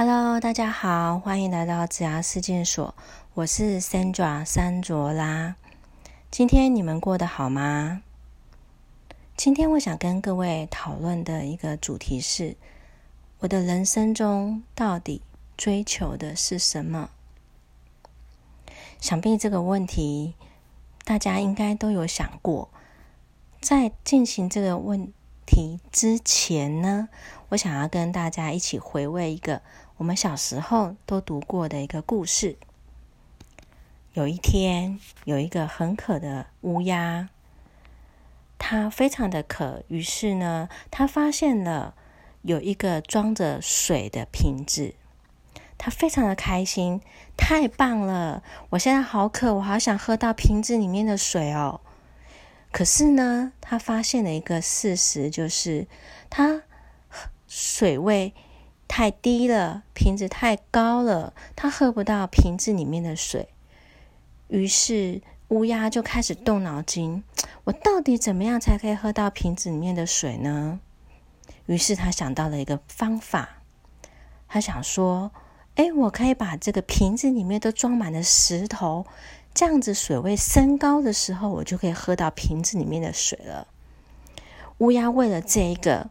Hello，大家好，欢迎来到子牙事件所，我是 Sandra 山卓拉。今天你们过得好吗？今天我想跟各位讨论的一个主题是：我的人生中到底追求的是什么？想必这个问题大家应该都有想过。在进行这个问题之前呢，我想要跟大家一起回味一个。我们小时候都读过的一个故事。有一天，有一个很渴的乌鸦，它非常的渴，于是呢，它发现了有一个装着水的瓶子，它非常的开心，太棒了！我现在好渴，我好想喝到瓶子里面的水哦。可是呢，他发现了一个事实，就是他水位。太低了，瓶子太高了，他喝不到瓶子里面的水。于是乌鸦就开始动脑筋：我到底怎么样才可以喝到瓶子里面的水呢？于是他想到了一个方法，他想说：哎，我可以把这个瓶子里面都装满了石头，这样子水位升高的时候，我就可以喝到瓶子里面的水了。乌鸦为了这一个。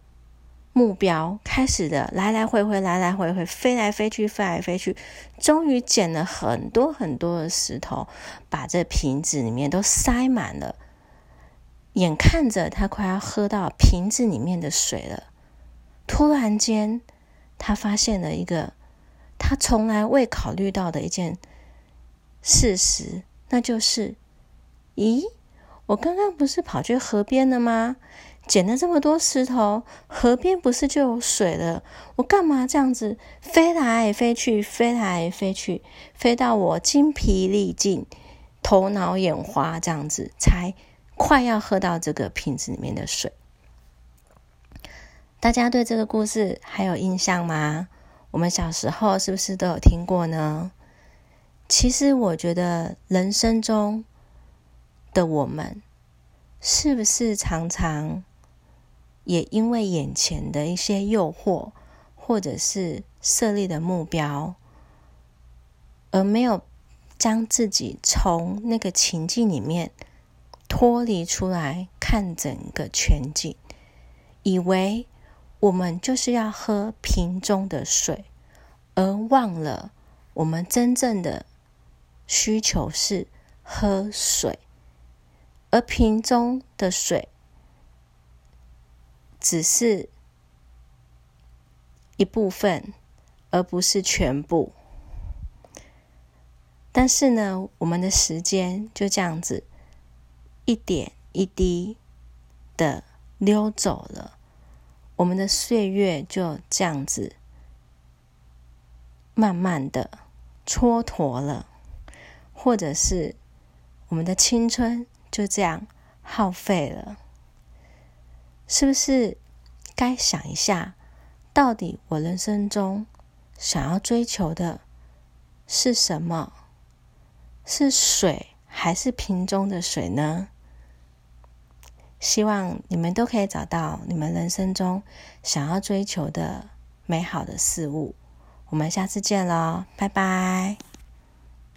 目标开始的来来回回，来来回回，飞来飞去，飞来飞去，终于捡了很多很多的石头，把这瓶子里面都塞满了。眼看着他快要喝到瓶子里面的水了，突然间，他发现了一个他从来未考虑到的一件事实，那就是：咦，我刚刚不是跑去河边了吗？捡了这么多石头，河边不是就有水了？我干嘛这样子飞来飞去，飞来飞去，飞到我精疲力尽、头脑眼花，这样子才快要喝到这个瓶子里面的水？大家对这个故事还有印象吗？我们小时候是不是都有听过呢？其实我觉得人生中的我们，是不是常常？也因为眼前的一些诱惑，或者是设立的目标，而没有将自己从那个情境里面脱离出来，看整个全景，以为我们就是要喝瓶中的水，而忘了我们真正的需求是喝水，而瓶中的水。只是一部分，而不是全部。但是呢，我们的时间就这样子一点一滴的溜走了，我们的岁月就这样子慢慢的蹉跎了，或者是我们的青春就这样耗费了。是不是该想一下，到底我人生中想要追求的是什么？是水还是瓶中的水呢？希望你们都可以找到你们人生中想要追求的美好的事物。我们下次见喽，拜拜。